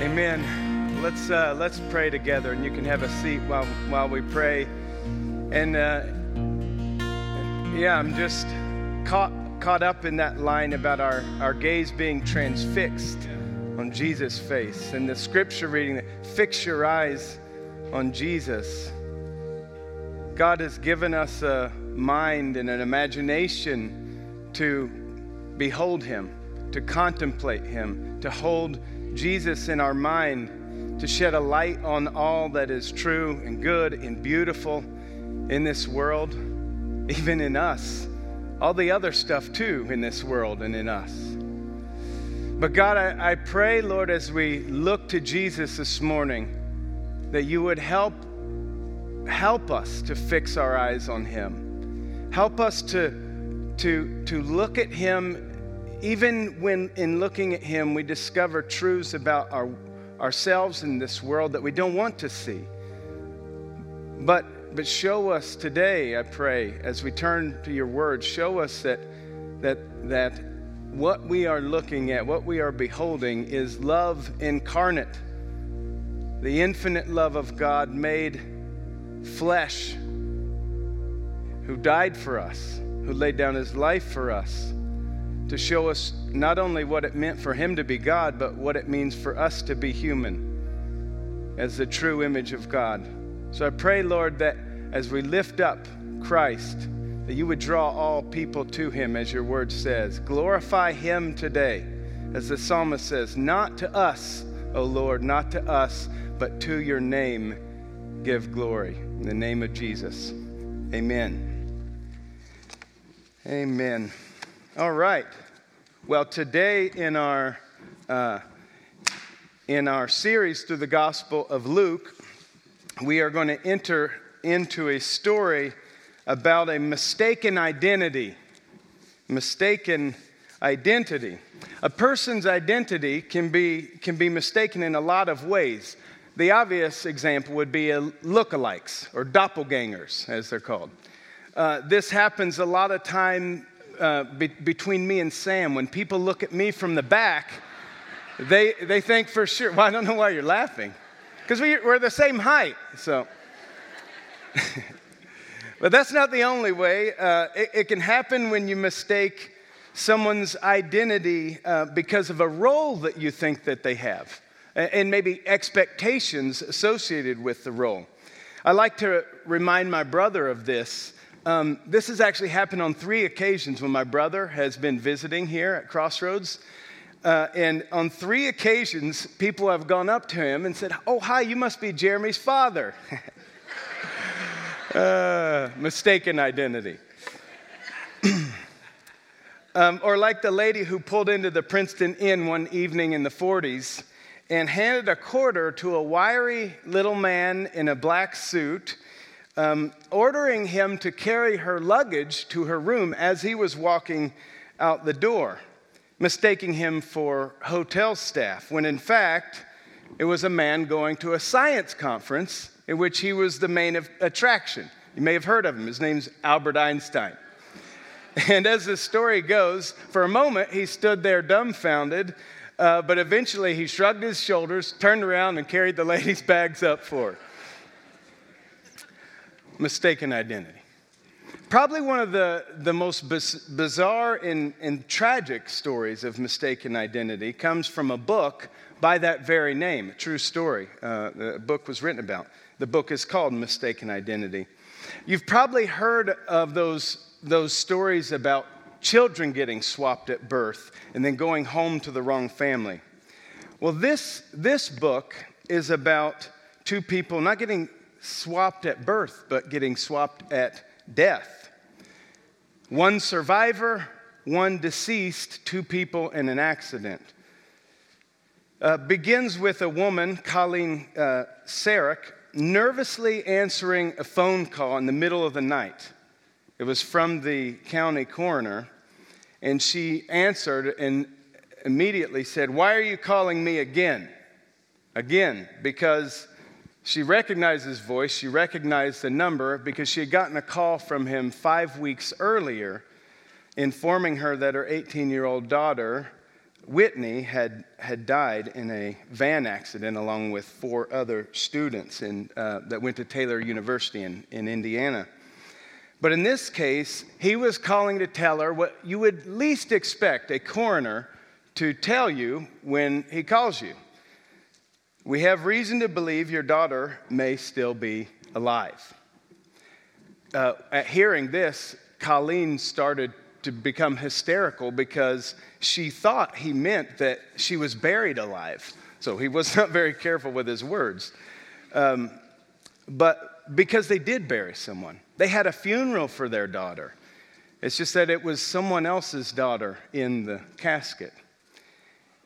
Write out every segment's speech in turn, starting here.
Amen. Let's uh, let's pray together, and you can have a seat while while we pray. And uh, yeah, I'm just caught caught up in that line about our our gaze being transfixed on Jesus' face, and the scripture reading fix your eyes on Jesus. God has given us a mind and an imagination to behold Him, to contemplate Him, to hold Jesus in our mind, to shed a light on all that is true and good and beautiful in this world, even in us. All the other stuff, too, in this world and in us. But God, I, I pray, Lord, as we look to Jesus this morning, that you would help help us to fix our eyes on him. Help us to, to, to look at him, even when in looking at him, we discover truths about our, ourselves in this world that we don't want to see. But, but show us today, I pray, as we turn to your word, show us that, that, that what we are looking at, what we are beholding, is love incarnate, the infinite love of God made flesh, who died for us, who laid down his life for us, to show us not only what it meant for him to be God, but what it means for us to be human as the true image of God. So I pray, Lord, that as we lift up Christ, that you would draw all people to him, as your word says. Glorify him today, as the psalmist says, not to us, O Lord, not to us, but to your name give glory. In the name of Jesus. Amen. Amen. All right. Well, today in our uh, in our series through the Gospel of Luke, we are going to enter into a story about a mistaken identity. Mistaken identity. A person's identity can be, can be mistaken in a lot of ways. The obvious example would be lookalikes or doppelgangers, as they're called. Uh, this happens a lot of time uh, be- between me and Sam. When people look at me from the back, they, they think for sure, well, I don't know why you're laughing, because we, we're the same height. So, but that's not the only way. Uh, it, it, can happen when you mistake someone's identity uh, because of a role that you think that they have and maybe expectations associated with the role. I like to remind my brother of this. Um, this has actually happened on three occasions when my brother has been visiting here at Crossroads. Uh, and on three occasions, people have gone up to him and said, Oh, hi, you must be Jeremy's father. uh, mistaken identity. um, or like the lady who pulled into the Princeton Inn one evening in the 40s and handed a quarter to a wiry little man in a black suit, um, ordering him to carry her luggage to her room as he was walking out the door, mistaking him for hotel staff, when in fact, it was a man going to a science conference in which he was the main attraction. You may have heard of him. His name's Albert Einstein. And as the story goes, for a moment he stood there dumbfounded uh, but eventually he shrugged his shoulders, turned around, and carried the lady's bags up for her. Mistaken identity. Probably one of the, the most bizarre and, and tragic stories of mistaken identity comes from a book by that very name, a true story. Uh, the book was written about. The book is called Mistaken Identity. You've probably heard of those, those stories about children getting swapped at birth and then going home to the wrong family. Well, this, this book is about two people not getting swapped at birth, but getting swapped at death. One survivor, one deceased, two people in an accident. Uh, begins with a woman, Colleen uh, Cerak, nervously answering a phone call in the middle of the night. It was from the county coroner. And she answered and immediately said, Why are you calling me again? Again, because she recognized his voice, she recognized the number because she had gotten a call from him five weeks earlier informing her that her 18 year old daughter Whitney had, had died in a van accident along with four other students in, uh, that went to Taylor University in, in Indiana. But in this case, he was calling to tell her what you would least expect a coroner to tell you when he calls you. We have reason to believe your daughter may still be alive. Uh, at hearing this, Colleen started to become hysterical because she thought he meant that she was buried alive. So he was not very careful with his words. Um, but because they did bury someone, they had a funeral for their daughter. It's just that it was someone else's daughter in the casket.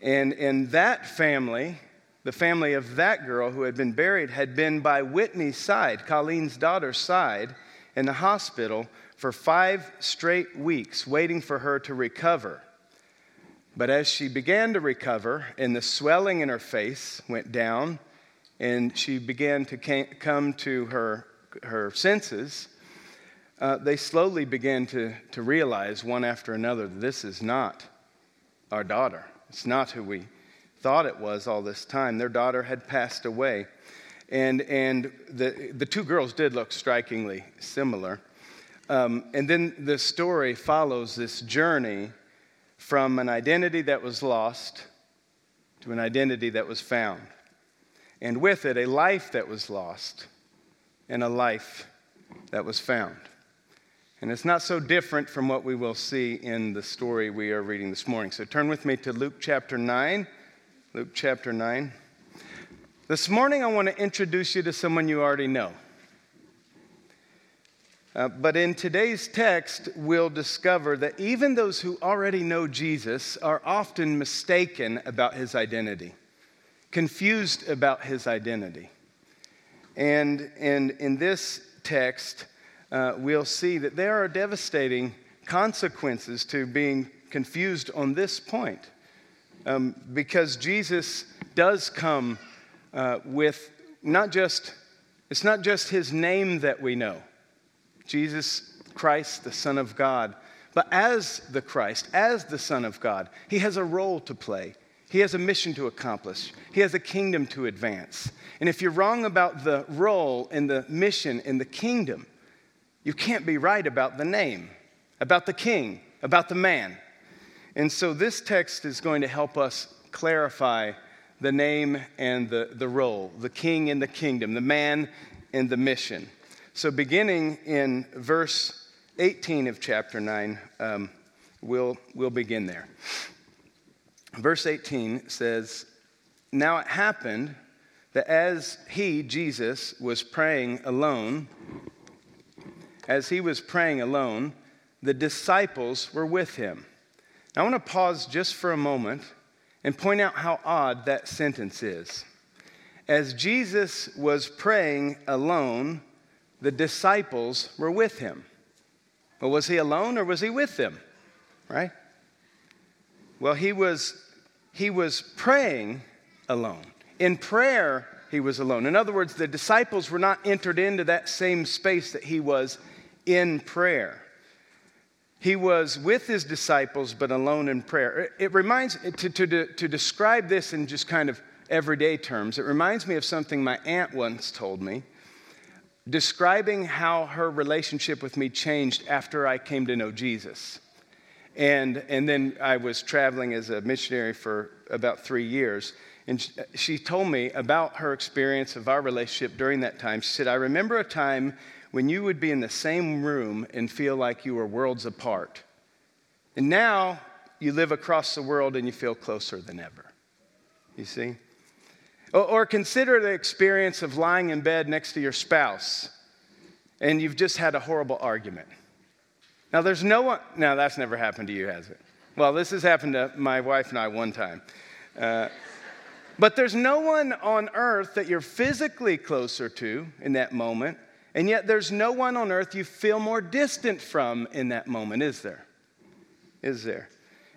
And, and that family, the family of that girl who had been buried, had been by Whitney's side, Colleen's daughter's side, in the hospital for five straight weeks, waiting for her to recover. But as she began to recover, and the swelling in her face went down, and she began to come to her, her senses, uh, they slowly began to, to realize one after another this is not our daughter. It's not who we thought it was all this time. Their daughter had passed away. And, and the, the two girls did look strikingly similar. Um, and then the story follows this journey from an identity that was lost to an identity that was found. And with it, a life that was lost and a life that was found. And it's not so different from what we will see in the story we are reading this morning. So turn with me to Luke chapter 9. Luke chapter 9. This morning, I want to introduce you to someone you already know. Uh, but in today's text, we'll discover that even those who already know Jesus are often mistaken about his identity, confused about his identity. And, and in this text, uh, we'll see that there are devastating consequences to being confused on this point. Um, because Jesus does come uh, with not just, it's not just his name that we know Jesus Christ, the Son of God. But as the Christ, as the Son of God, he has a role to play. He has a mission to accomplish. He has a kingdom to advance. And if you're wrong about the role and the mission and the kingdom, you can't be right about the name, about the king, about the man. And so this text is going to help us clarify the name and the, the role, the king and the kingdom, the man and the mission. So, beginning in verse 18 of chapter 9, um, we'll, we'll begin there. Verse 18 says, Now it happened that as he, Jesus, was praying alone, as he was praying alone, the disciples were with him. I want to pause just for a moment and point out how odd that sentence is. As Jesus was praying alone, the disciples were with him. Well, was he alone or was he with them? Right? Well, he was, he was praying alone. In prayer, he was alone. In other words, the disciples were not entered into that same space that he was in prayer. He was with his disciples, but alone in prayer. It reminds, to, to, to describe this in just kind of everyday terms, it reminds me of something my aunt once told me describing how her relationship with me changed after I came to know Jesus. And, and then I was traveling as a missionary for about three years. And she told me about her experience of our relationship during that time. She said, I remember a time when you would be in the same room and feel like you were worlds apart. And now you live across the world and you feel closer than ever. You see? Or, consider the experience of lying in bed next to your spouse and you've just had a horrible argument. Now, there's no one, now that's never happened to you, has it? Well, this has happened to my wife and I one time. Uh, but there's no one on earth that you're physically closer to in that moment, and yet there's no one on earth you feel more distant from in that moment, is there? Is there?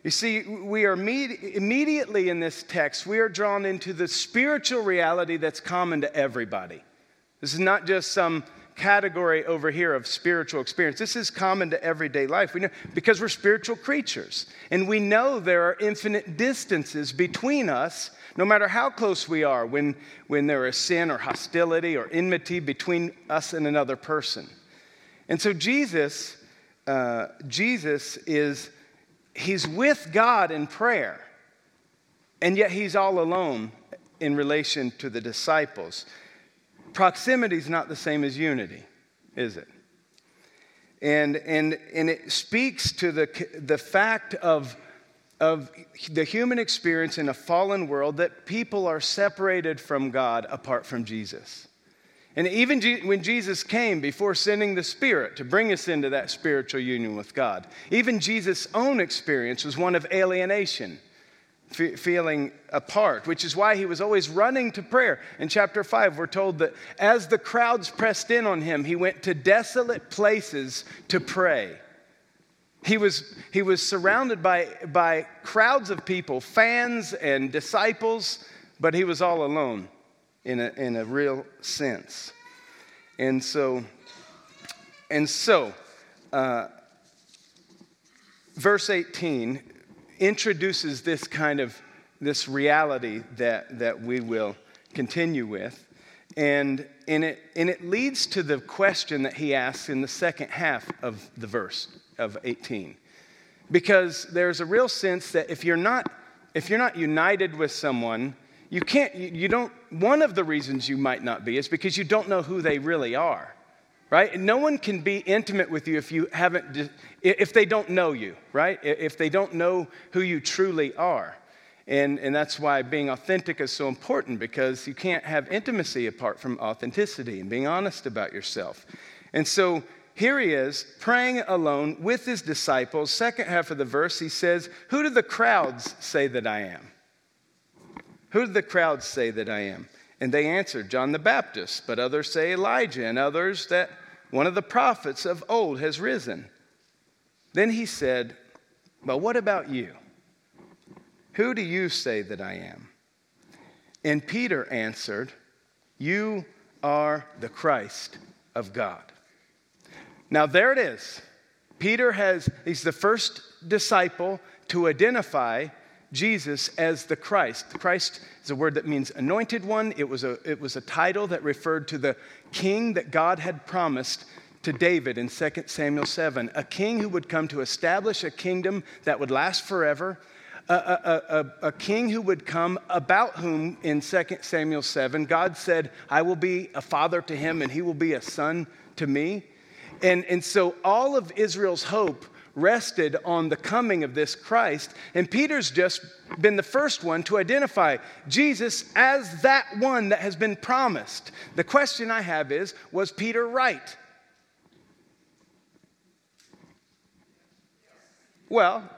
You see, we are med- immediately in this text, we are drawn into the spiritual reality that's common to everybody. This is not just some category over here of spiritual experience. This is common to everyday life. We know because we're spiritual creatures. And we know there are infinite distances between us, no matter how close we are, when, when there is sin or hostility or enmity between us and another person. And so Jesus, uh, Jesus is, he's with God in prayer, and yet he's all alone in relation to the disciples proximity is not the same as unity, is it? And, and, and it speaks to the, the fact of, of the human experience in a fallen world that people are separated from God apart from Jesus. And even when Jesus came before sending the Spirit to bring us into that spiritual union with God, even Jesus' own experience was one of alienation feeling apart, which is why he was always running to prayer. In chapter 5, we're told that as the crowds pressed in on him, he went to desolate places to pray. He was, he was surrounded by, by crowds of people, fans and disciples, but he was all alone in a, in a real sense. And so, and so, uh, verse 18 introduces this kind of this reality that, that we will continue with. And, and, it, and it leads to the question that he asks in the second half of the verse of 18. Because there's a real sense that if you're not, if you're not united with someone, you can't, you, you don't, one of the reasons you might not be is because you don't know who they really are right? no one can be intimate with you if you haven't, if they don't know you, right? If they don't know who you truly are. And, and that's why being authentic is so important because you can't have intimacy apart from authenticity and being honest about yourself. And so here he is praying alone with his disciples. Second half of the verse, he says, Who do the crowds say that I am? Who do the crowds say that I am? And they answered, John the Baptist, but others say Elijah, and others that one of the prophets of old has risen. Then he said, Well, what about you? Who do you say that I am? And Peter answered, You are the Christ of God. Now, there it is. Peter has, he's the first disciple to identify Jesus as the Christ. Christ is a word that means anointed one. It was, a, it was a title that referred to the king that God had promised to David in 2 Samuel 7, a king who would come to establish a kingdom that would last forever, a, a, a, a, king who would come about whom in 2 Samuel 7, God said, I will be a father to him and he will be a son to me. And, and so all of Israel's hope rested on the coming of this Christ. And Peter's just been the first one to identify Jesus as that one that has been promised. The question I have is was Peter right? Well,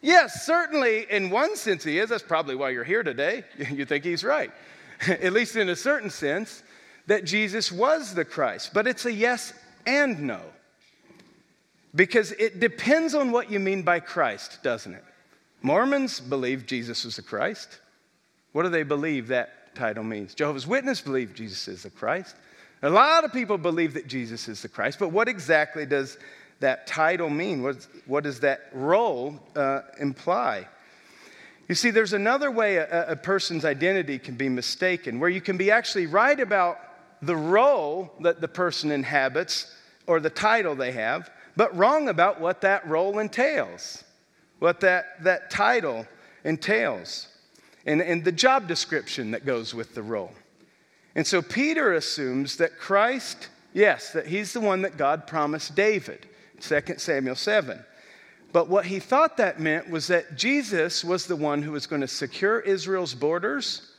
yes, certainly in one sense he is. That's probably why you're here today. You think he's right, at least in a certain sense, that Jesus was the Christ. But it's a yes and no. Because it depends on what you mean by Christ, doesn't it? Mormons believe Jesus is the Christ. What do they believe that title means? Jehovah's Witnesses believe Jesus is the Christ. A lot of people believe that Jesus is the Christ, but what exactly does that title mean? What, what does that role uh, imply? You see, there's another way a, a person's identity can be mistaken, where you can be actually right about the role that the person inhabits or the title they have, but wrong about what that role entails, what that, that title entails, and, and the job description that goes with the role. And so Peter assumes that Christ, yes, that he's the one that God promised David, 2 Samuel 7. But what he thought that meant was that Jesus was the one who was going to secure Israel's borders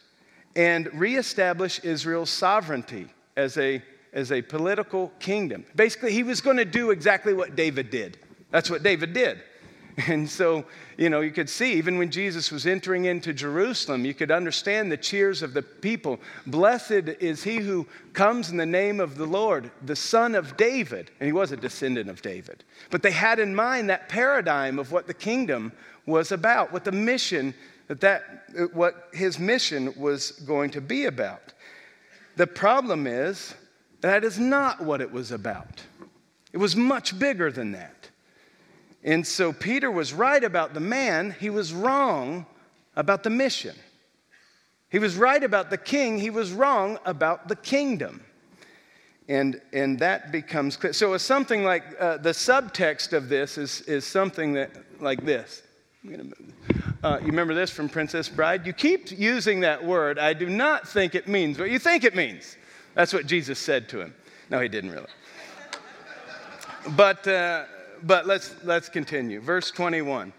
and reestablish Israel's sovereignty as a as a political kingdom. Basically, he was going to do exactly what David did. That's what David did. And so, you know, you could see, even when Jesus was entering into Jerusalem, you could understand the cheers of the people. Blessed is he who comes in the name of the Lord, the son of David. And he was a descendant of David. But they had in mind that paradigm of what the kingdom was about, what the mission, that, that what his mission was going to be about. The problem is, That is not what it was about. It was much bigger than that. And so Peter was right about the man, he was wrong about the mission. He was right about the king, he was wrong about the kingdom. And, and that becomes clear. So it's something like uh, the subtext of this is, is something that, like this. Uh, you remember this from Princess Bride? You keep using that word. I do not think it means what you think it means. That's what Jesus said to him. No, he didn't really. But, uh, but let's, let's continue. Verse 21.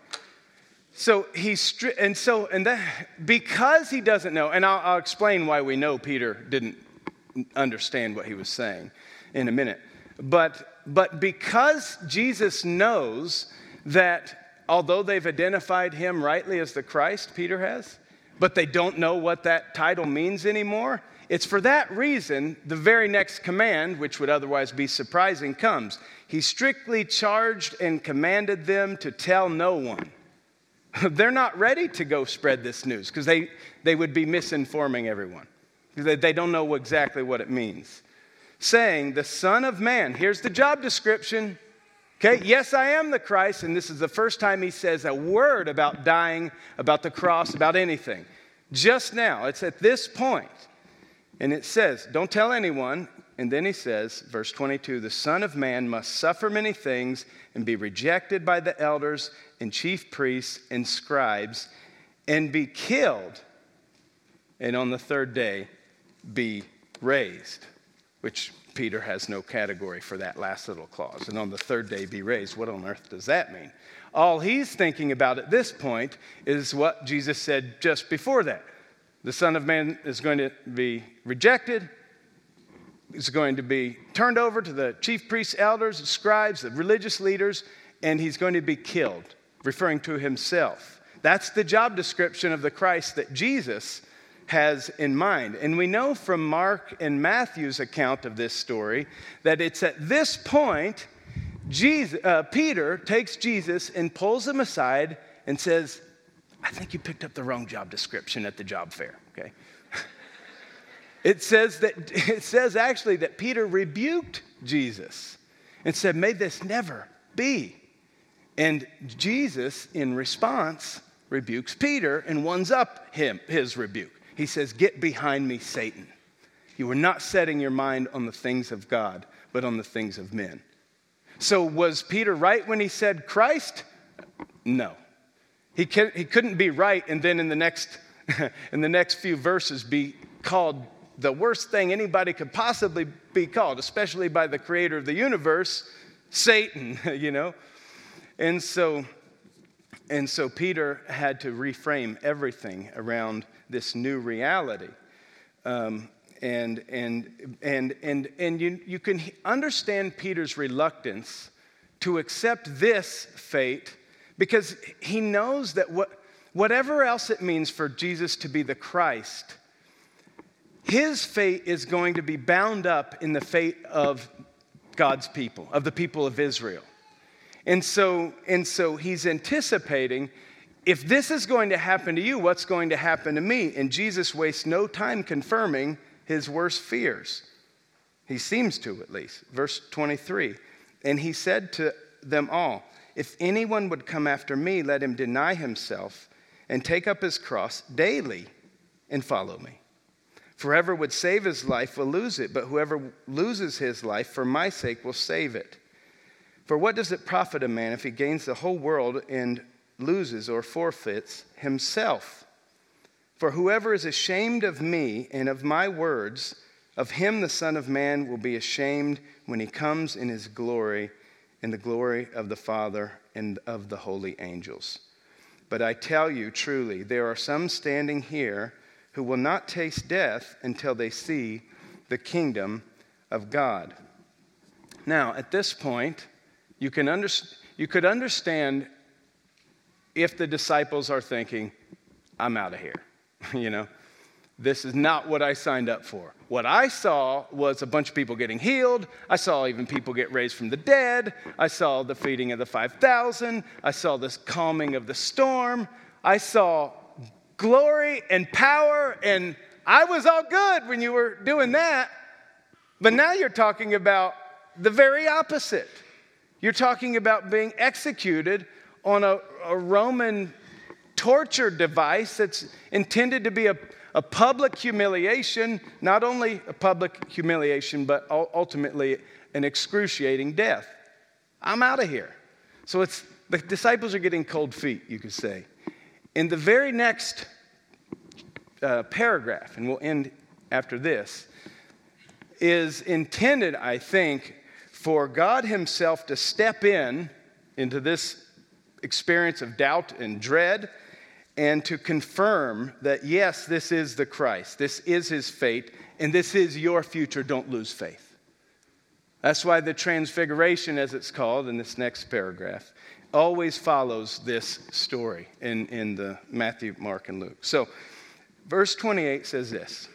So he's, stri- and so, and that, because he doesn't know, and I'll, I'll explain why we know Peter didn't understand what he was saying in a minute. But, but because Jesus knows that although they've identified him rightly as the Christ, Peter has, but they don't know what that title means anymore, it's for that reason the very next command, which would otherwise be surprising, comes. He strictly charged and commanded them to tell no one. They're not ready to go spread this news because they, they would be misinforming everyone. They, they don't know exactly what it means. Saying, The Son of Man, here's the job description. Okay, yes, I am the Christ, and this is the first time he says a word about dying, about the cross, about anything. Just now, it's at this point. And it says, Don't tell anyone. And then he says, verse 22 The Son of Man must suffer many things and be rejected by the elders and chief priests and scribes and be killed, and on the third day be raised, which Peter has no category for that last little clause. And on the third day be raised. What on earth does that mean? All he's thinking about at this point is what Jesus said just before that. The Son of Man is going to be rejected, is going to be turned over to the chief priests, elders, scribes, the religious leaders, and he's going to be killed, referring to himself. That's the job description of the Christ that Jesus has in mind. And we know from Mark and Matthew's account of this story that it's at this point Jesus, uh, Peter takes Jesus and pulls him aside and says, I think you picked up the wrong job description at the job fair, okay? it says that it says actually that Peter rebuked Jesus and said, May this never be. And Jesus, in response, rebukes Peter and ones up him, his rebuke. He says, Get behind me, Satan. You are not setting your mind on the things of God, but on the things of men. So, was Peter right when he said Christ? No. He, can, he couldn't be right and then in the, next, in the next few verses be called the worst thing anybody could possibly be called, especially by the creator of the universe, Satan, you know? And so, and so Peter had to reframe everything around this new reality. Um, and and, and, and, and you, you can understand Peter's reluctance to accept this fate because he knows that what, whatever else it means for Jesus to be the Christ, his fate is going to be bound up in the fate of God's people, of the people of Israel. And so, and so he's anticipating if this is going to happen to you, what's going to happen to me? And Jesus wastes no time confirming his worst fears. He seems to, at least. Verse 23 And he said to them all, If anyone would come after me, let him deny himself and take up his cross daily and follow me. For would save his life will lose it, but whoever loses his life for my sake will save it. For what does it profit a man if he gains the whole world and loses or forfeits himself. For whoever is ashamed of me and of my words, of him the Son of Man will be ashamed when he comes in his glory, in the glory of the Father and of the holy angels. But I tell you truly, there are some standing here who will not taste death until they see the kingdom of God. Now, at this point, you, can under, you could understand if the disciples are thinking, I'm out of here, you know, this is not what I signed up for. What I saw was a bunch of people getting healed. I saw even people get raised from the dead. I saw the feeding of the 5,000. I saw this calming of the storm. I saw glory and power, and I was all good when you were doing that. But now you're talking about the very opposite. You're talking about being executed on a, a Roman torture device that's intended to be a, a public humiliation, not only a public humiliation, but ultimately an excruciating death. I'm out of here. So it's the disciples are getting cold feet, you could say. In the very next uh, paragraph, and we'll end after this, is intended, I think, for God Himself to step in into this experience of doubt and dread and to confirm that, yes, this is the Christ, this is His fate, and this is your future. Don't lose faith. That's why the transfiguration, as it's called in this next paragraph, always follows this story in, in the Matthew, Mark, and Luke. So, verse 28 says this,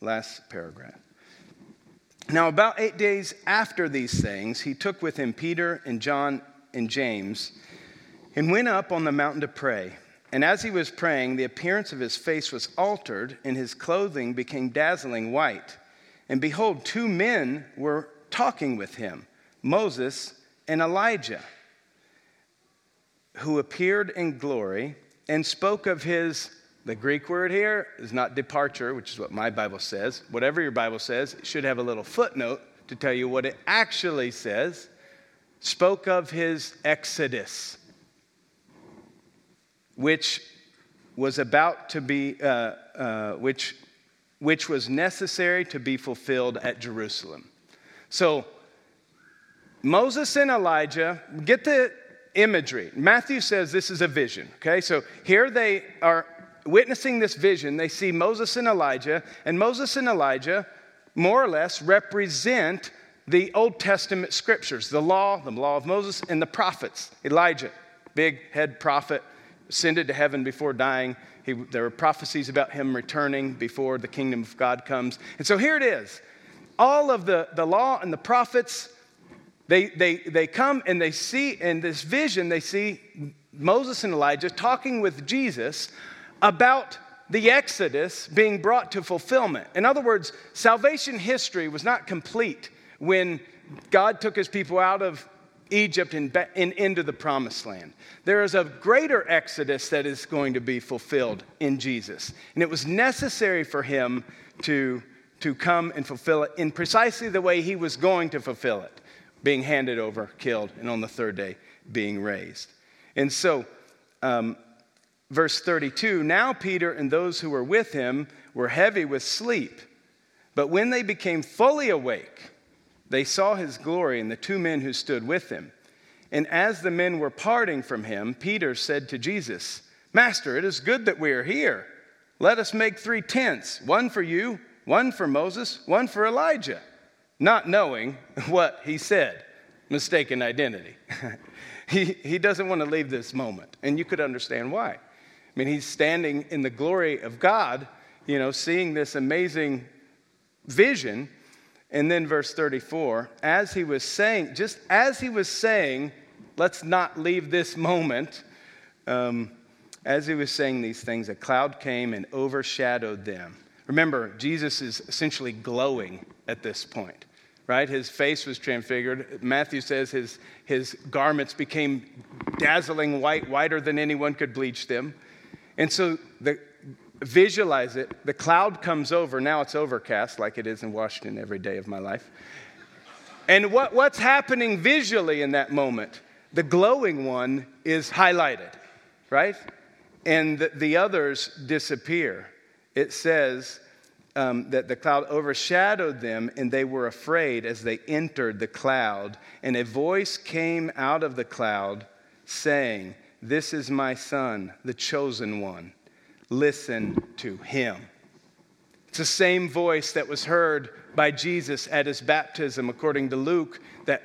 last paragraph. Now, about eight days after these things, he took with him Peter and John and James and went up on the mountain to pray. And as he was praying, the appearance of his face was altered, and his clothing became dazzling white. And behold, two men were talking with him Moses and Elijah, who appeared in glory and spoke of his the Greek word here is not departure, which is what my Bible says. Whatever your Bible says, it should have a little footnote to tell you what it actually says. Spoke of his exodus, which was about to be, uh, uh, which, which was necessary to be fulfilled at Jerusalem. So, Moses and Elijah, get the imagery. Matthew says this is a vision, okay? So here they are witnessing this vision, they see Moses and Elijah, and Moses and Elijah more or less represent the Old Testament scriptures, the law, the law of Moses, and the prophets. Elijah, big head prophet, ascended to heaven before dying. He, there were prophecies about him returning before the kingdom of God comes. And so here it is. All of the, the law and the prophets, they, they, they come and they see in this vision, they see Moses and Elijah talking with Jesus about the Exodus being brought to fulfillment. In other words, salvation history was not complete when God took his people out of Egypt and, and, into the promised land. There is a greater exodus that is going to be fulfilled in Jesus. And it was necessary for him to, to come and fulfill it in precisely the way he was going to fulfill it being handed over, killed, and on the third day being raised. And so, um, verse 32 Now Peter and those who were with him were heavy with sleep. But when they became fully awake, they saw his glory and the two men who stood with him. And as the men were parting from him, Peter said to Jesus, Master, it is good that we are here. Let us make three tents one for you, one for Moses, one for Elijah. Not knowing what he said, mistaken identity. he, he doesn't want to leave this moment, and you could understand why. I mean, he's standing in the glory of God, you know, seeing this amazing vision. And then, verse 34, as he was saying, just as he was saying, let's not leave this moment, um, as he was saying these things, a cloud came and overshadowed them. Remember, Jesus is essentially glowing at this point, right? His face was transfigured. Matthew says his, his garments became dazzling white, whiter than anyone could bleach them. And so the, visualize it. The cloud comes over. Now it's overcast, like it is in Washington every day of my life. And what, what's happening visually in that moment? The glowing one is highlighted, right? And the, the others disappear. It says um, that the cloud overshadowed them, and they were afraid as they entered the cloud. And a voice came out of the cloud saying, this is my son, the chosen one. Listen to him. It's the same voice that was heard by Jesus at his baptism, according to Luke, that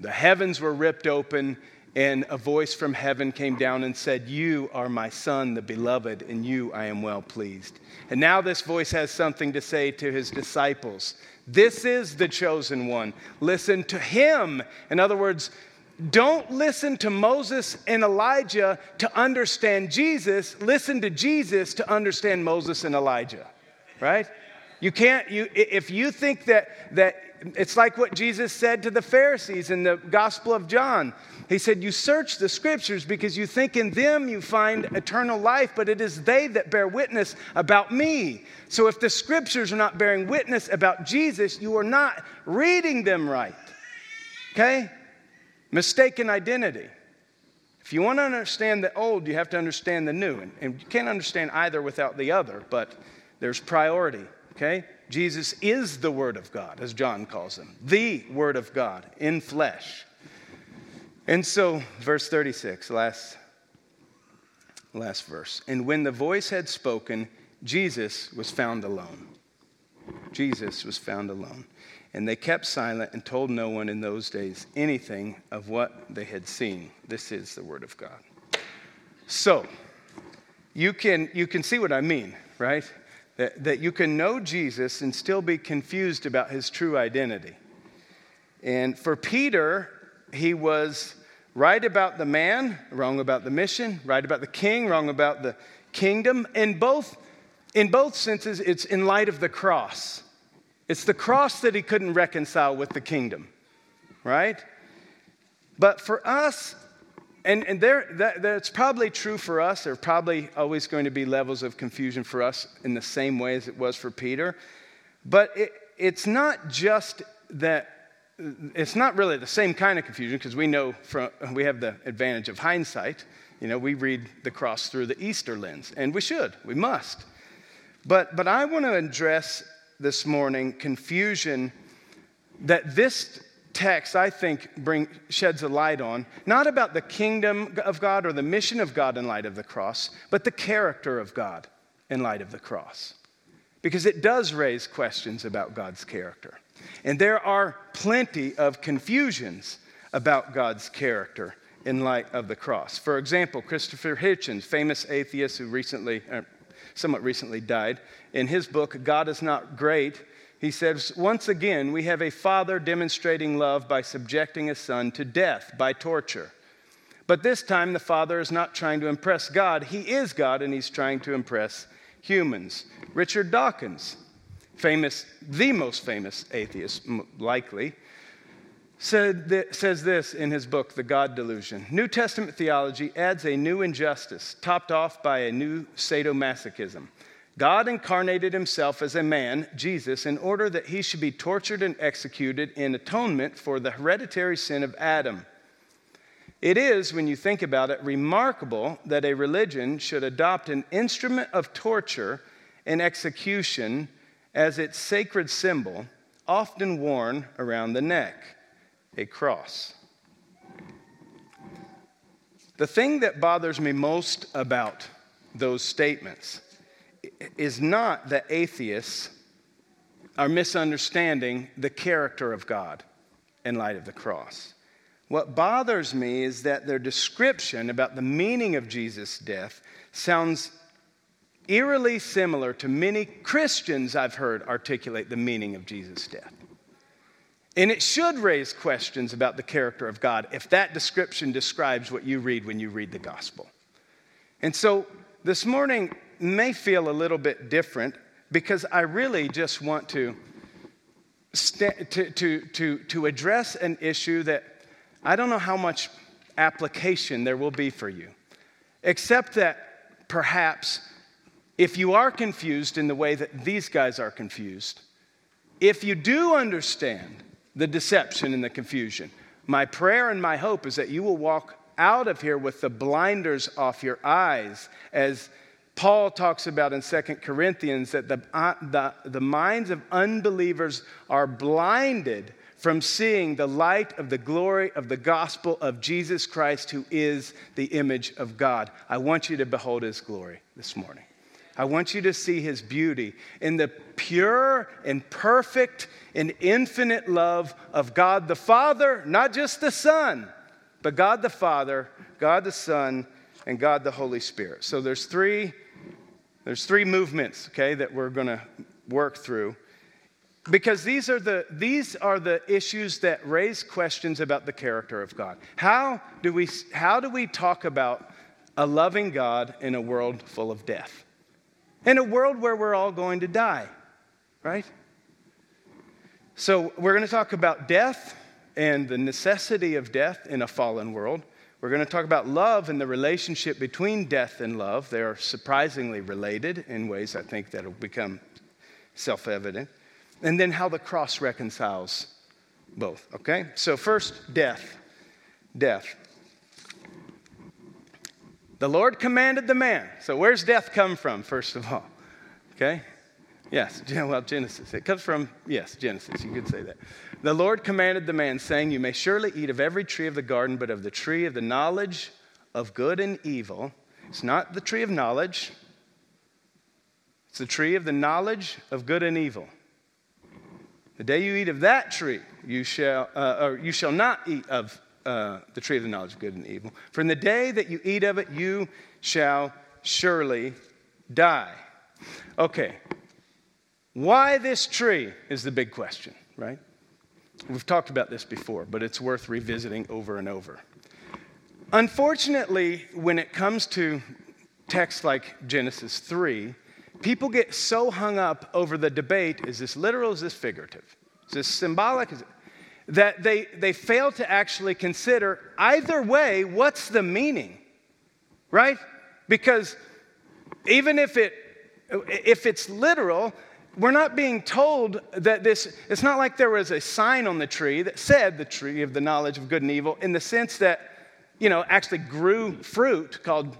the heavens were ripped open and a voice from heaven came down and said, You are my son, the beloved, and you I am well pleased. And now this voice has something to say to his disciples. This is the chosen one. Listen to him. In other words, don't listen to Moses and Elijah to understand Jesus. Listen to Jesus to understand Moses and Elijah, right? You can't, you, if you think that, that it's like what Jesus said to the Pharisees in the Gospel of John. He said, You search the scriptures because you think in them you find eternal life, but it is they that bear witness about me. So if the scriptures are not bearing witness about Jesus, you are not reading them right. Okay? Mistaken identity. If you want to understand the old, you have to understand the new. And, and you can't understand either without the other, but there's priority. Okay? Jesus is the Word of God, as John calls him, the Word of God in flesh. And so, verse 36, last, last verse. And when the voice had spoken, Jesus was found alone. Jesus was found alone. And they kept silent and told no one in those days anything of what they had seen. This is the Word of God. So, you can, you can see what I mean, right? That, that you can know Jesus and still be confused about his true identity. And for Peter, he was right about the man, wrong about the mission, right about the king, wrong about the kingdom. In both, in both senses, it's in light of the cross. It's the cross that he couldn't reconcile with the kingdom, right? But for us, and, and there, that, that's probably true for us. There are probably always going to be levels of confusion for us in the same way as it was for Peter. But it, it's not just that, it's not really the same kind of confusion because we know from, we have the advantage of hindsight. You know, we read the cross through the Easter lens, and we should, we must. But, but I want to address this morning confusion that this text, I think, bring, sheds a light on, not about the kingdom of God or the mission of God in light of the cross, but the character of God in light of the cross. Because it does raise questions about God's character. And there are plenty of confusions about God's character in light of the cross. For example, Christopher Hitchens, famous atheist who recently, uh, somewhat recently died, in his book, God is Not Great, he says, Once again, we have a father demonstrating love by subjecting a son to death by torture. But this time, the father is not trying to impress God. He is God, and he's trying to impress humans. Richard Dawkins, famous, the most famous atheist, likely, said says this in his book, The God Delusion New Testament theology adds a new injustice, topped off by a new sadomasochism. God incarnated himself as a man, Jesus, in order that he should be tortured and executed in atonement for the hereditary sin of Adam. It is, when you think about it, remarkable that a religion should adopt an instrument of torture and execution as its sacred symbol, often worn around the neck a cross. The thing that bothers me most about those statements is not that atheists are misunderstanding the character of God in light of the cross. What bothers me is that their description about the meaning of Jesus' death sounds eerily similar to many Christians I've heard articulate the meaning of Jesus' death. And it should raise questions about the character of God if that description describes what you read when you read the gospel. And so this morning, may feel a little bit different because I really just want to, st- to, to, to, to address an issue that I don't know how much application there will be for you, except that perhaps if you are confused in the way that these guys are confused, if you do understand the deception and the confusion, my prayer and my hope is that you will walk out of here with the blinders off your eyes as Paul talks about in 2 Corinthians that the, uh, the, the minds of unbelievers are blinded from seeing the light of the glory of the gospel of Jesus Christ, who is the image of God. I want you to behold his glory this morning. I want you to see his beauty in the pure and perfect and infinite love of God the Father, not just the Son, but God the Father, God the Son, and God the Holy Spirit. So there's three there's three movements, okay, that we're going to work through. Because these are, the, these are the issues that raise questions about the character of God. How do, we, how do we talk about a loving God in a world full of death? In a world where we're all going to die. right? So, we're going to talk about death and the necessity of death in a fallen world. We're going to talk about love and the relationship between death and love. They are surprisingly related in ways I think that will become self evident. And then how the cross reconciles both, okay? So, first, death. Death. The Lord commanded the man. So, where's death come from, first of all? Okay? Yes, well, Genesis. It comes from, yes, Genesis. You could say that. The Lord commanded the man, saying, You may surely eat of every tree of the garden, but of the tree of the knowledge of good and evil. It's not the tree of knowledge, it's the tree of the knowledge of good and evil. The day you eat of that tree, you shall, uh, or you shall not eat of uh, the tree of the knowledge of good and evil. For in the day that you eat of it, you shall surely die. Okay, why this tree is the big question, right? We've talked about this before, but it's worth revisiting over and over. Unfortunately, when it comes to texts like Genesis 3, people get so hung up over the debate is this literal, is this figurative? Is this symbolic? Is it, that they, they fail to actually consider either way, what's the meaning? Right? Because even if, it, if it's literal, we're not being told that this, it's not like there was a sign on the tree that said the tree of the knowledge of good and evil in the sense that you know, actually grew fruit called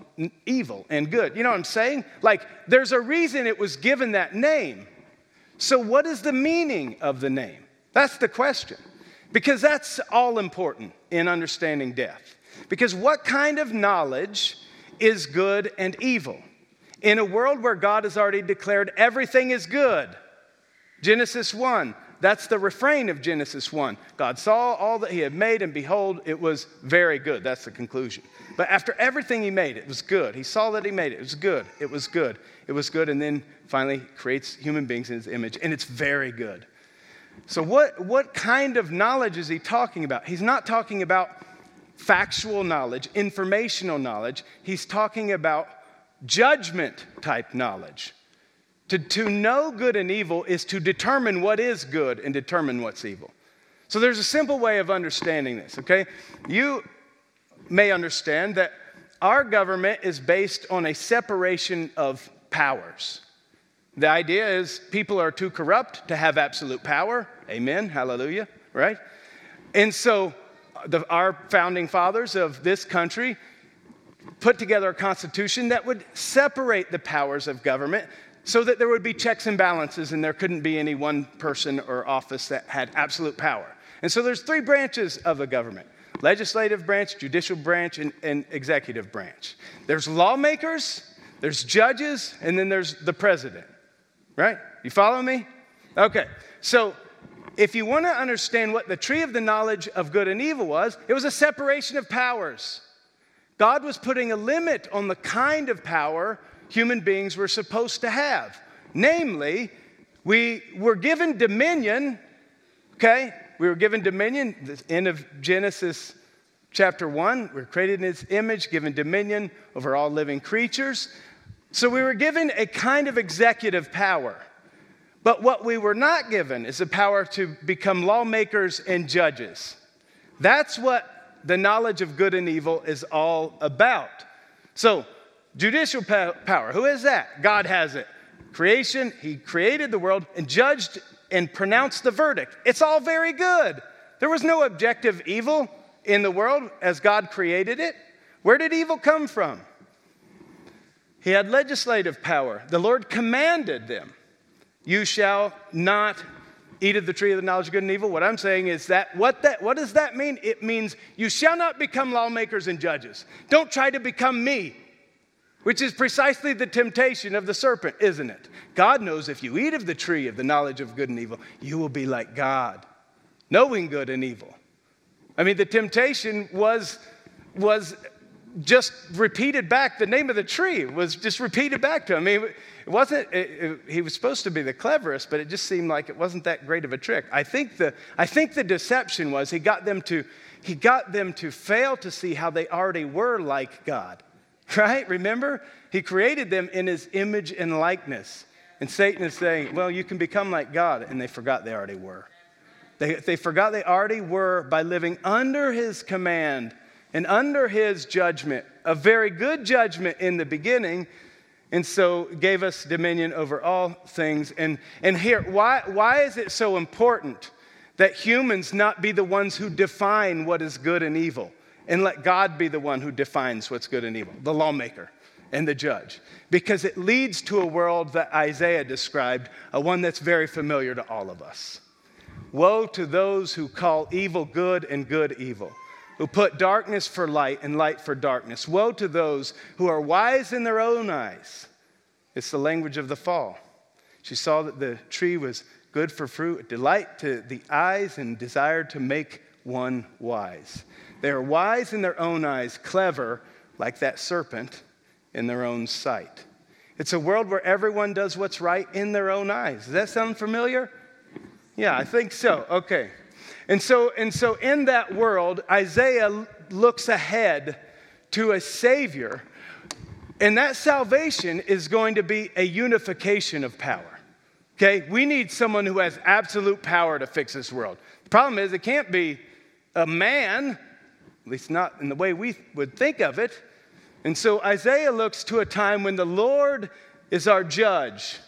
evil and good. You know what I'm saying? Like, there's a reason it was given that name. So, what is the meaning of the name? That's the question. Because that's all important in understanding death. Because what kind of knowledge is good and evil? In a world where God has already declared everything is good, Genesis 1, that's the refrain of Genesis 1. God saw all that he had made, and behold, it was very good. That's the conclusion. But after everything he made, it was good. He saw that he made it. It was good. It was good. It was good. And then finally creates human beings in his image, and it's very good. So, what, what kind of knowledge is he talking about? He's not talking about factual knowledge, informational knowledge. He's talking about judgment type knowledge. To, to know good and evil is to determine what is good and determine what's evil. So there's a simple way of understanding this, okay? You may understand that our government is based on a separation of powers. The idea is people are too corrupt to have absolute power. Amen. Hallelujah. Right? And so uh, the, our founding fathers of this country put together a constitution that would separate the powers of government so that there would be checks and balances and there couldn't be any one person or office that had absolute power. And so there's three branches of a government legislative branch, judicial branch, and, and executive branch. There's lawmakers, there's judges, and then there's the president. Right? You follow me? Okay. So if you want to understand what the tree of the knowledge of good and evil was, it was a separation of powers. God was putting a limit on the kind of power human beings were supposed to have. Namely, we were given dominion, okay? We were given dominion, the end of Genesis chapter 1. We are created in his image, given dominion over all living creatures. So we were given a kind of executive power. But what we were not given is the power to become lawmakers and judges. That's what the knowledge of good and evil is all about. So, Judicial power, who is that? God has it. Creation, He created the world and judged and pronounced the verdict. It's all very good. There was no objective evil in the world as God created it. Where did evil come from? He had legislative power. The Lord commanded them, You shall not eat of the tree of the knowledge of good and evil. What I'm saying is that what, that what does that mean? It means you shall not become lawmakers and judges. Don't try to become me which is precisely the temptation of the serpent, isn't it? God knows if you eat of the tree of the knowledge of good and evil, you will be like God, knowing good and evil. I mean, the temptation was, was just repeated back. The name of the tree was just repeated back to him. I mean, it wasn't, it, it, he was supposed to be the cleverest, but it just seemed like it wasn't that great of a trick. I think the, I think the deception was he got them to, he got them to fail to see how they already were like God right? Remember? He created them in his image and likeness. And Satan is saying, well, you can become like God. And they forgot they already were. They, they forgot they already were by living under his command and under his judgment, a very good judgment in the beginning. And so gave us dominion over all things. And, and here, why, why is it so important that humans not be the ones who define what is good and evil? And let God be the one who defines what's good and evil, the lawmaker and the judge. Because it leads to a world that Isaiah described, a one that's very familiar to all of us. Woe to those who call evil good and good evil, who put darkness for light and light for darkness. Woe to those who are wise in their own eyes. It's the language of the fall. She saw that the tree was good for fruit, delight to the eyes, and desired to make one wise. They are wise in their own eyes, clever like that serpent in their own sight. It's a world where everyone does what's right in their own eyes. Does that sound familiar? Yeah, I think so. Okay. And so, and so in that world, Isaiah looks ahead to a Savior, and that salvation is going to be a unification of power. Okay? We need someone who has absolute power to fix this world. The problem is, it can't be a man, at least not in the way we would think of it. And so Isaiah looks to a time when the Lord is our judge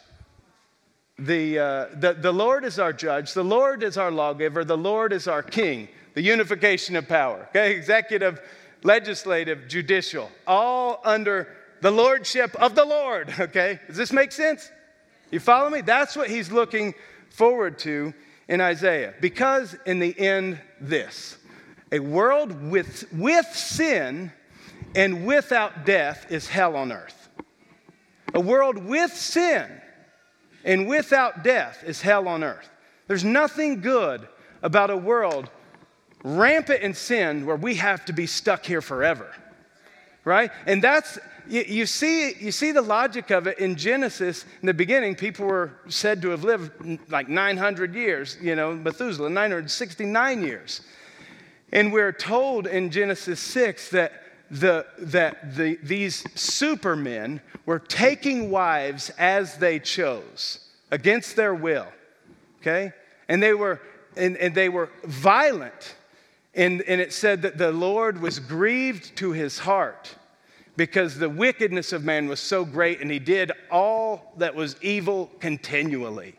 the, uh, the, the Lord is our judge, the Lord is our lawgiver, the Lord is our king, the unification of power, okay? Executive, legislative, judicial, all under the lordship of the Lord, okay? Does this make sense? You follow me? That's what he's looking forward to in Isaiah. Because in the end, this a world with, with sin and without death is hell on earth. A world with sin and without death is hell on earth. There's nothing good about a world rampant in sin where we have to be stuck here forever. Right? And that's, you, see, you see the logic of it in Genesis. In the beginning, people were said to have lived like 900 years, you know, Methuselah, 969 years. And we're told in Genesis 6 that the, that the, these supermen were taking wives as they chose against their will okay? And they were and, and they were violent. And, and it said that the lord was grieved to his heart because the wickedness of man was so great and he did all that was evil continually.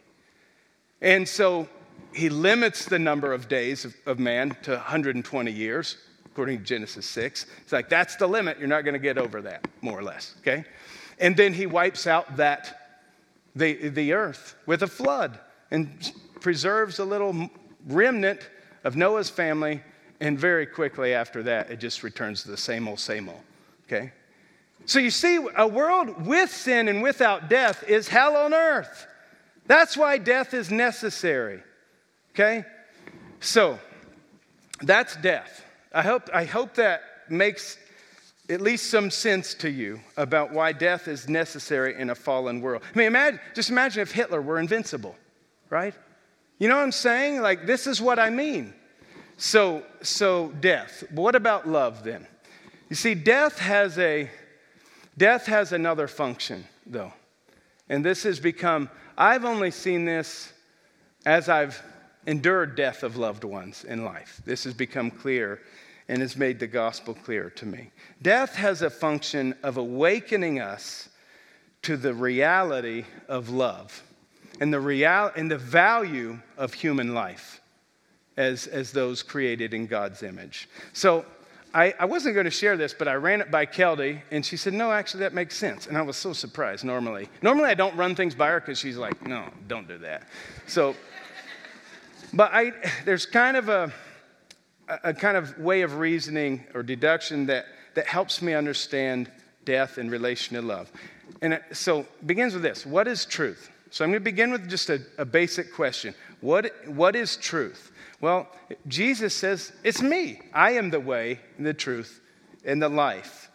And so he limits the number of days of, of man to 120 years according to Genesis 6. It's like, that's the limit. You're not going to get over that, more or less, okay? And then he wipes out that, the, the earth with a flood and preserves a little remnant of Noah's family. And very quickly after that, it just returns to the same old, same old, okay? So you see, a world with sin and without death is hell on earth. That's why death is necessary, okay? So, that's death. I hope, I hope that makes at least some sense to you about why death is necessary in a fallen world. I mean, imagine, just imagine if Hitler were invincible, right? You know what I'm saying? Like, this is what I mean. So, so death. But what about love then? You see, death has a death has another function, though. And this has become, I've only seen this as I've endured death of loved ones in life. This has become clear and has made the gospel clear to me. Death has a function of awakening us to the reality of love and the, real, and the value of human life as, as those created in God's image. So I, I wasn't going to share this, but I ran it by Kelly, and she said, No, actually, that makes sense. And I was so surprised normally. Normally, I don't run things by her because she's like, No, don't do that. So, but I, there's kind of a, a kind of way of reasoning or deduction that, that helps me understand death in relation to love. And it, so begins with this What is truth? So I'm going to begin with just a, a basic question. What, what is truth? Well, Jesus says, It's me. I am the way, the truth, and the life.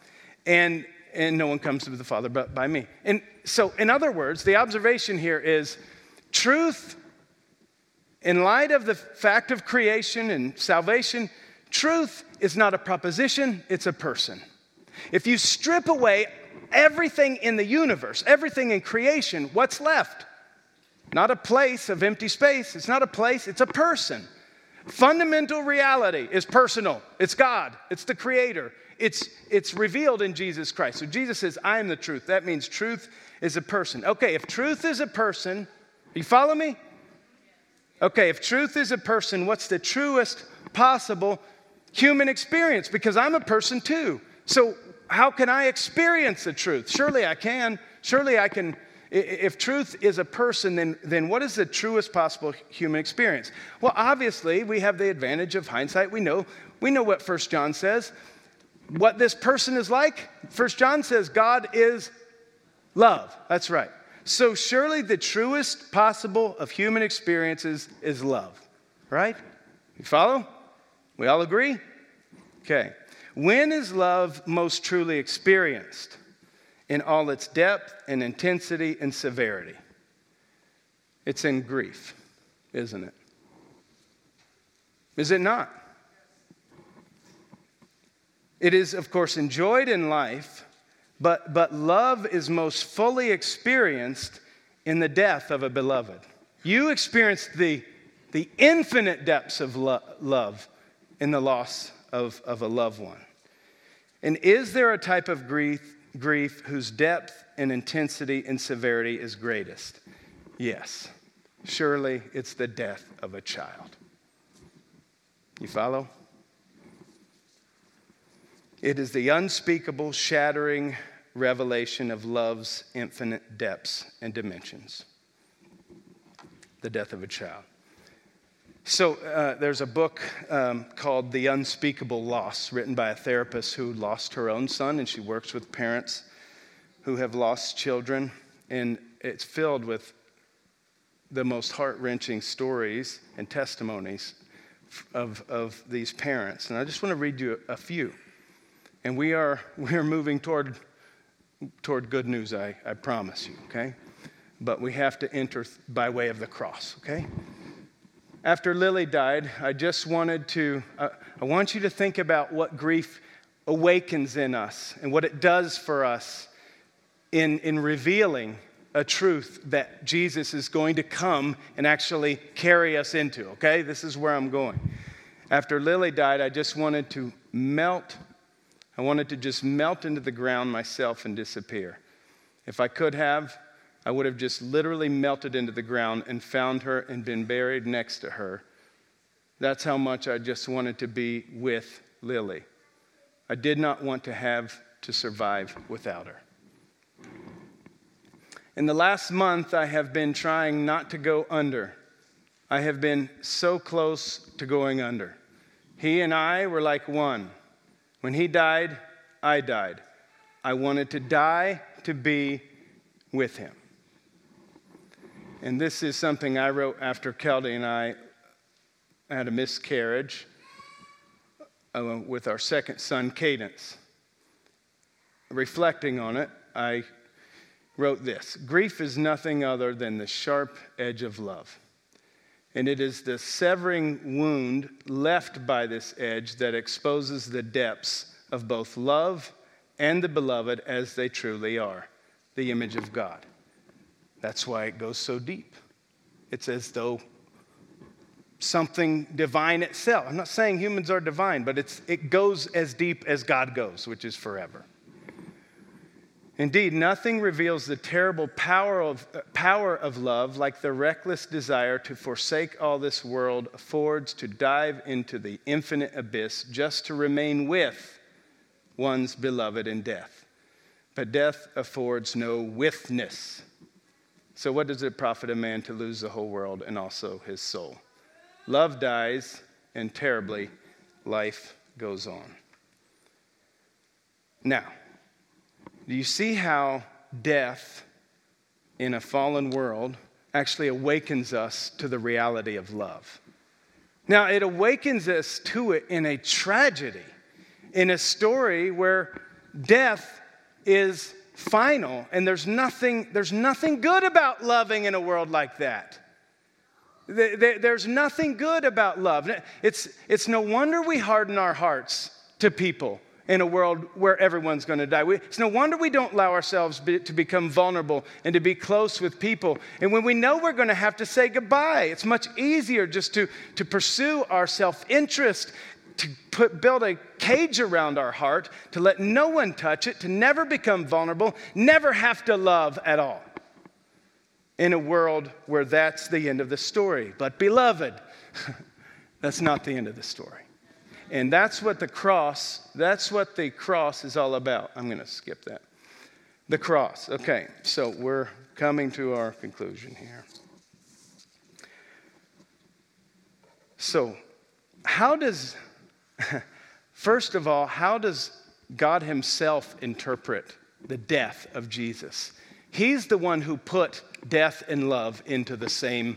And, and no one comes to the Father but by me. And so, in other words, the observation here is truth in light of the fact of creation and salvation, truth is not a proposition, it's a person. If you strip away everything in the universe, everything in creation, what's left? Not a place of empty space. It's not a place, it's a person. Fundamental reality is personal. It's God, it's the Creator. It's, it's revealed in Jesus Christ. So Jesus says, I am the truth. That means truth is a person. Okay, if truth is a person, you follow me? Okay, if truth is a person, what's the truest possible human experience? Because I'm a person too. So, how can I experience the truth? Surely I can. Surely I can if truth is a person, then, then what is the truest possible human experience? Well, obviously, we have the advantage of hindsight. We know, we know what First John says. What this person is like, First John says God is love. That's right. So surely the truest possible of human experiences is love, right? You follow? We all agree? Okay. When is love most truly experienced? in all its depth and intensity and severity. It's in grief, isn't it? Is it not? It is, of course, enjoyed in life, but, but love is most fully experienced in the death of a beloved. You experience the, the infinite depths of lo- love in the loss of, of a loved one. And is there a type of grief grief whose depth and intensity and severity is greatest? Yes, surely it's the death of a child. You follow? It is the unspeakable, shattering revelation of love's infinite depths and dimensions. The death of a child. So, uh, there's a book um, called The Unspeakable Loss, written by a therapist who lost her own son, and she works with parents who have lost children. And it's filled with the most heart wrenching stories and testimonies of, of these parents. And I just want to read you a few. And we are, we are moving toward, toward good news, I, I promise you, okay? But we have to enter by way of the cross, okay? after Lily died, I just wanted to, uh, I want you to think about what grief awakens in us and what it does for us in, in revealing a truth that Jesus is going to come and actually carry us into, okay? This is where I'm going. After Lily died, I just wanted to melt. I wanted to just melt into the ground myself and disappear. If I could have, I would have just literally melted into the ground and found her and been buried next to her. That's how much I just wanted to be with Lily. I did not want to have to survive without her. In the last month, I have been trying not to go under. I have been so close to going under. He and I were like one. When he died, I died. I wanted to die to be with him. And this is something I wrote after Kelly and I had a miscarriage uh, with our second son, Cadence. Reflecting on it, I wrote this Grief is nothing other than the sharp edge of love. And it is the severing wound left by this edge that exposes the depths of both love and the beloved as they truly are the image of God. That's why it goes so deep. It's as though something divine itself. I'm not saying humans are divine, but it goes as deep as God goes, which is forever. Indeed, nothing reveals the terrible power of, power of love like the reckless desire to forsake all this world affords to dive into the infinite abyss just to remain with one's beloved in death. But death affords no withness. So, what does it profit a man to lose the whole world and also his soul? Love dies, and terribly, life goes on. Now, do you see how death in a fallen world actually awakens us to the reality of love? Now, it awakens us to it in a tragedy, in a story where death is final, and there's nothing, there's nothing good about loving in a world like that. There's nothing good about love. It's, it's no wonder we harden our hearts to people in a world where everyone's going to die. We, it's no wonder we don't allow ourselves be, to become vulnerable and to be close with people. And when we know we're going to have to say goodbye, it's much easier just to, to pursue our self interest, to put, build a cage around our heart, to let no one touch it, to never become vulnerable, never have to love at all. In a world where that's the end of the story. But, beloved, that's not the end of the story. And that's what the cross, that's what the cross is all about. I'm going to skip that. The cross. Okay, so we're coming to our conclusion here. So, how does, first of all, how does God Himself interpret the death of Jesus? He's the one who put death and love into the same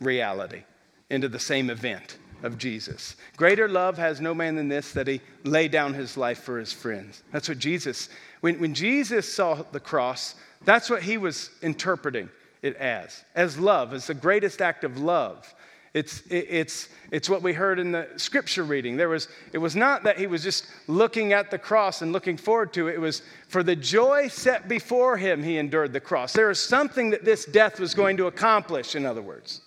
reality, into the same event of Jesus. Greater love has no man than this, that he lay down his life for his friends. That's what Jesus, when, when Jesus saw the cross, that's what he was interpreting it as, as love, as the greatest act of love. It's, it's, it's what we heard in the scripture reading. There was, it was not that he was just looking at the cross and looking forward to it. It was for the joy set before him, he endured the cross. There is something that this death was going to accomplish, in other words.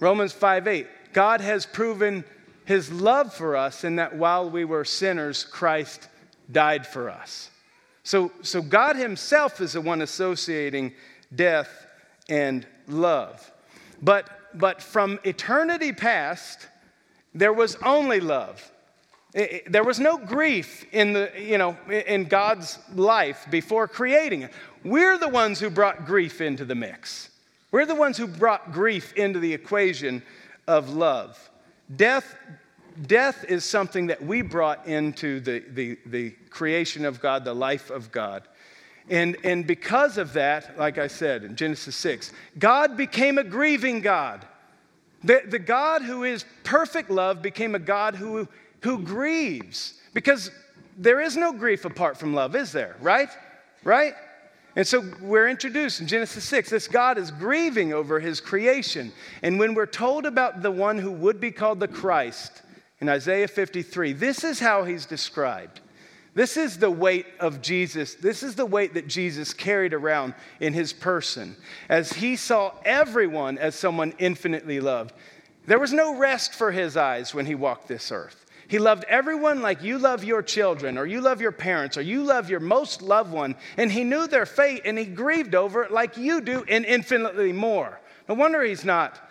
Romans 5 8. God has proven his love for us in that while we were sinners, Christ died for us. So, so God himself is the one associating death and love. But, but from eternity past, there was only love. There was no grief in, the, you know, in God's life before creating it. We're the ones who brought grief into the mix. We're the ones who brought grief into the equation of love. Death, death is something that we brought into the, the, the creation of God, the life of God. And, and because of that, like I said in Genesis 6, God became a grieving God. The, the God who is perfect love became a God who, who grieves. Because there is no grief apart from love, is there? Right? Right? And so we're introduced in Genesis 6. This God is grieving over his creation. And when we're told about the one who would be called the Christ in Isaiah 53, this is how he's described. This is the weight of Jesus. This is the weight that Jesus carried around in his person as he saw everyone as someone infinitely loved. There was no rest for his eyes when he walked this earth. He loved everyone like you love your children, or you love your parents, or you love your most loved one. And he knew their fate and he grieved over it like you do, and infinitely more. No wonder he's not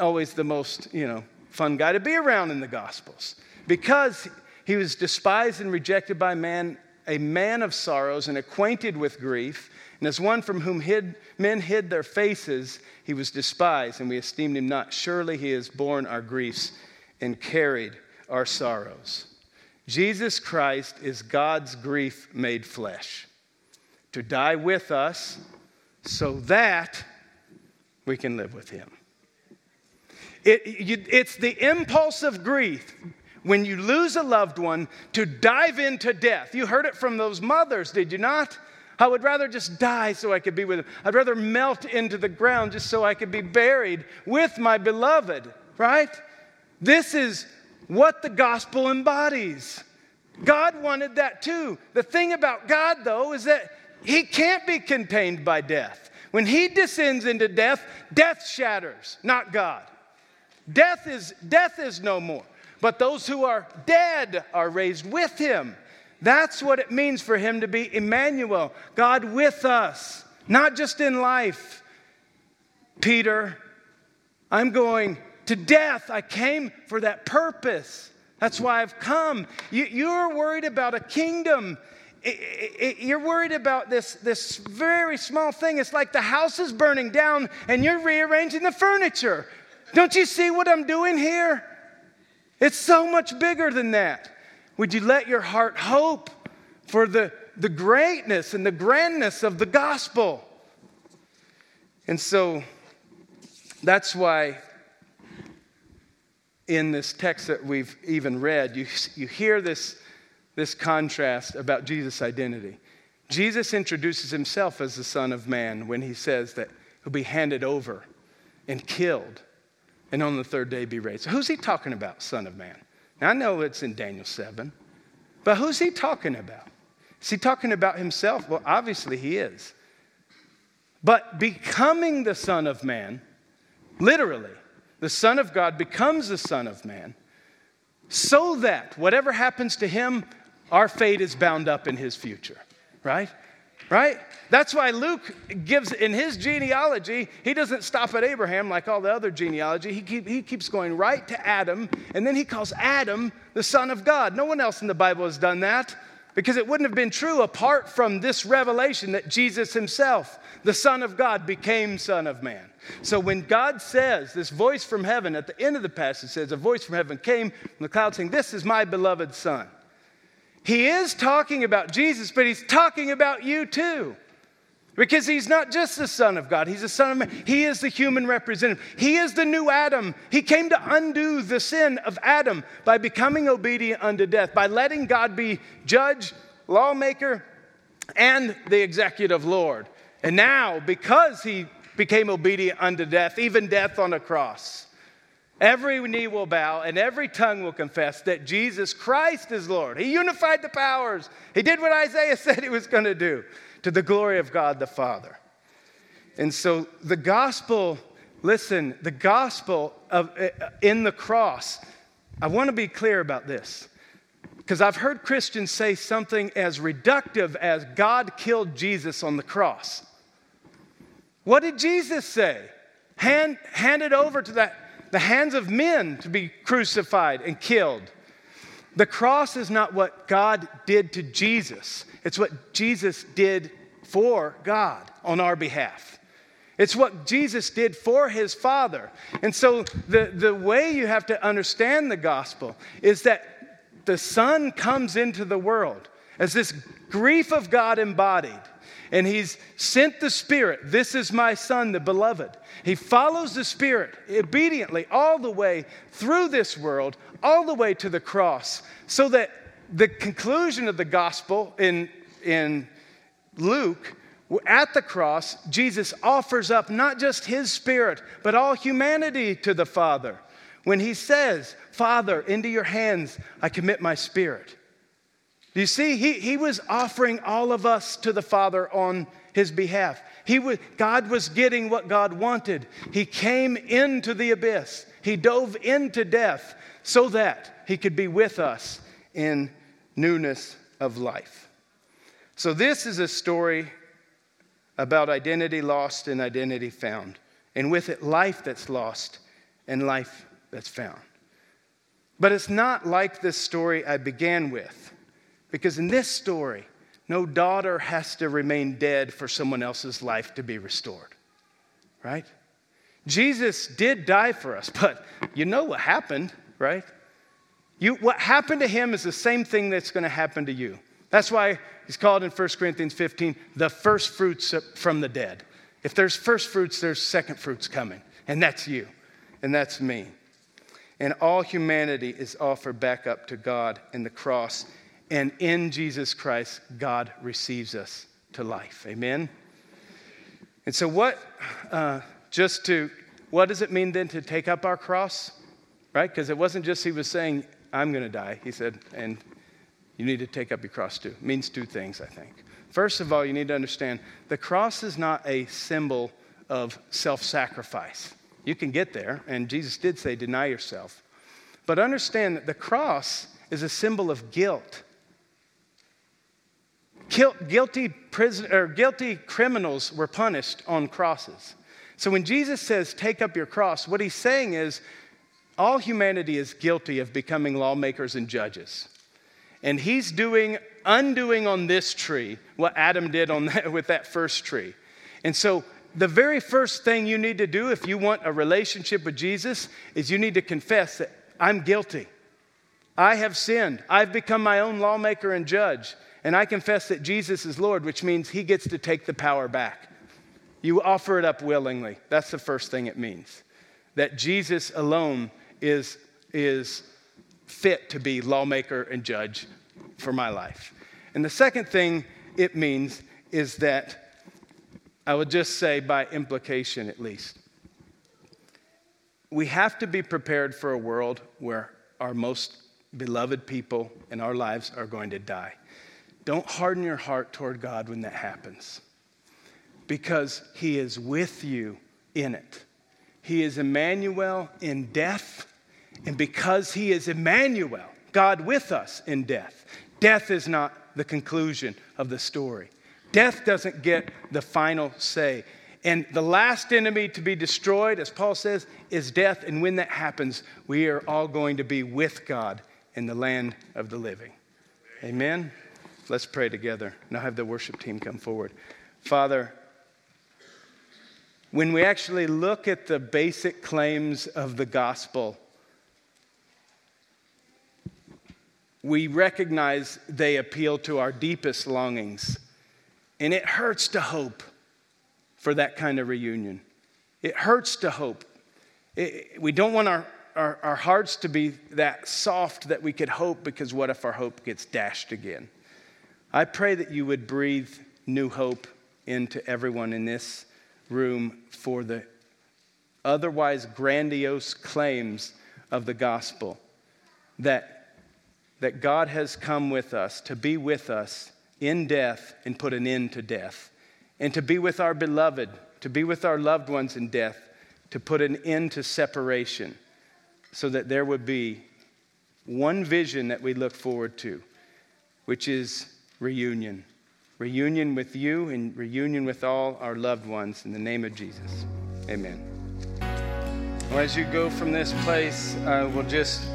always the most, you know, fun guy to be around in the Gospels. Because he was despised and rejected by man, a man of sorrows and acquainted with grief. And as one from whom hid, men hid their faces, he was despised, and we esteemed him not. Surely he has borne our griefs and carried our sorrows. Jesus Christ is God's grief made flesh to die with us so that we can live with Him. It, you, it's the impulse of grief when you lose a loved one to dive into death. You heard it from those mothers, did you not? I would rather just die so I could be with him. I'd rather melt into the ground just so I could be buried with my beloved, right? This is what the gospel embodies. God wanted that too. The thing about God, though, is that he can't be contained by death. When he descends into death, death shatters, not God. Death is, death is no more. But those who are dead are raised with him. That's what it means for him to be Emmanuel, God with us, not just in life. Peter, I'm going to death. I came for that purpose. That's why I've come. You, are worried about a kingdom. It, it, you're worried about this, this very small thing. It's like the house is burning down and you're rearranging the furniture. Don't you see what I'm doing here? It's so much bigger than that. Would you let your heart hope for the, the greatness and the grandness of the gospel? And so that's why in this text that we've even read, you, you hear this, this contrast about Jesus' identity. Jesus introduces himself as the Son of Man when he says that he'll be handed over and killed and on the third day be raised. So who's he talking about, Son of Man? Now, I know it's in Daniel 7, But who's he talking about? Is he talking about himself? Well, obviously he is. But becoming the Son of Man, literally, the Son of God becomes the Son of Man, so that whatever happens to him, our fate is bound up in his future, right? Right? That's why Luke gives in his genealogy, he doesn't stop at Abraham like all the other genealogy. He, keep, he keeps going right to Adam, and then he calls Adam the Son of God. No one else in the Bible has done that because it wouldn't have been true apart from this revelation that Jesus himself, the Son of God, became Son of Man. So when God says, this voice from heaven, at the end of the passage says, a voice from heaven came from the cloud saying, This is my beloved Son. He is talking about Jesus, but he's talking about you too. Because he's not just the Son of God, he's the Son of Man. He is the human representative. He is the new Adam. He came to undo the sin of Adam by becoming obedient unto death, by letting God be judge, lawmaker, and the executive Lord. And now, because he became obedient unto death, even death on a cross, Every knee will bow and every tongue will confess that Jesus Christ is Lord. He unified the powers. He did what Isaiah said he was going to do to the glory of God the Father. And so the gospel, listen, the gospel of, uh, in the cross, I want to be clear about this because I've heard Christians say something as reductive as God killed Jesus on the cross. What did Jesus say? Hand, hand it over to that the hands of men to be crucified and killed. The cross is not what God did to Jesus, it's what Jesus did for God on our behalf. It's what Jesus did for his Father. And so, the, the way you have to understand the gospel is that the Son comes into the world as this grief of God embodied and he's sent the Spirit. This is my Son, the beloved. He follows the Spirit obediently all the way through this world, all the way to the cross, so that the conclusion of the gospel in, in Luke, at the cross, Jesus offers up not just his Spirit, but all humanity to the Father. When he says, Father, into your hands I commit my spirit. Do you see? He, he was offering all of us to the Father on his behalf. He was, God was getting what God wanted. He came into the abyss, he dove into death so that he could be with us in newness of life. So, this is a story about identity lost and identity found, and with it, life that's lost and life that's found. But it's not like this story I began with. Because in this story, no daughter has to remain dead for someone else's life to be restored, right? Jesus did die for us, but you know what happened, right? You, what happened to him is the same thing that's going to happen to you. That's why he's called in 1 Corinthians 15 the first fruits from the dead. If there's first fruits, there's second fruits coming, and that's you, and that's me. And all humanity is offered back up to God in the cross and in Jesus Christ, God receives us to life. Amen? And so, what, uh, just to, what does it mean then to take up our cross? Right? Because it wasn't just he was saying, I'm going to die. He said, and you need to take up your cross too. It means two things, I think. First of all, you need to understand the cross is not a symbol of self sacrifice. You can get there, and Jesus did say, deny yourself. But understand that the cross is a symbol of guilt guilty, prison, or guilty criminals were punished on crosses. So when Jesus says, take up your cross, what he's saying is, all humanity is guilty of becoming lawmakers and judges. And he's doing, undoing on this tree what Adam did on that, with that first tree. And so the very first thing you need to do if you want a relationship with Jesus is you need to confess that I'm guilty. I have sinned. I've become my own lawmaker and judge and I confess that Jesus is Lord, which means he gets to take the power back. You offer it up willingly. That's the first thing it means. That Jesus alone is, is fit to be lawmaker and judge for my life. And the second thing it means is that I would just say, by implication at least, we have to be prepared for a world where our most beloved people in our lives are going to die. Don't harden your heart toward God when that happens because He is with you in it. He is Emmanuel in death, and because He is Emmanuel, God with us in death, death is not the conclusion of the story. Death doesn't get the final say. And the last enemy to be destroyed, as Paul says, is death. And when that happens, we are all going to be with God in the land of the living. Amen. Let's pray together. Now have the worship team come forward. Father, when we actually look at the basic claims of the gospel, we recognize they appeal to our deepest longings. And it hurts to hope for that kind of reunion. It hurts to hope. It, we don't want our, our, our hearts to be that soft that we could hope because what if our hope gets dashed again? I pray that you would breathe new hope into everyone in this room for the otherwise grandiose claims of the gospel that, that God has come with us to be with us in death and put an end to death, and to be with our beloved, to be with our loved ones in death, to put an end to separation, so that there would be one vision that we look forward to, which is reunion. Reunion with you and reunion with all our loved ones in the name of Jesus. Amen. Well, as you go from this place, uh, we'll just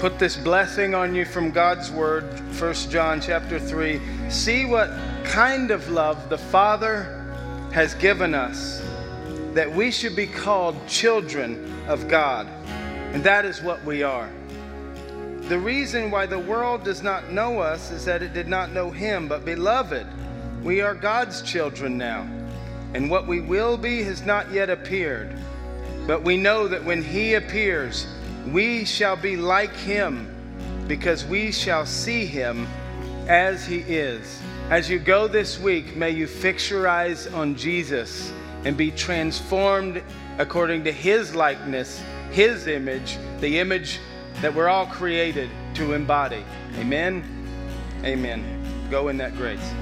put this blessing on you from God's word, 1 John chapter 3. See what kind of love the Father has given us that we should be called children of God. And that is what we are. The reason why the world does not know us is that it did not know him. But, beloved, we are God's children now, and what we will be has not yet appeared. But we know that when he appears, we shall be like him, because we shall see him as he is. As you go this week, may you fix your eyes on Jesus and be transformed according to his likeness, his image, the image that we're all created to embody. Amen. Amen. Go in that grace.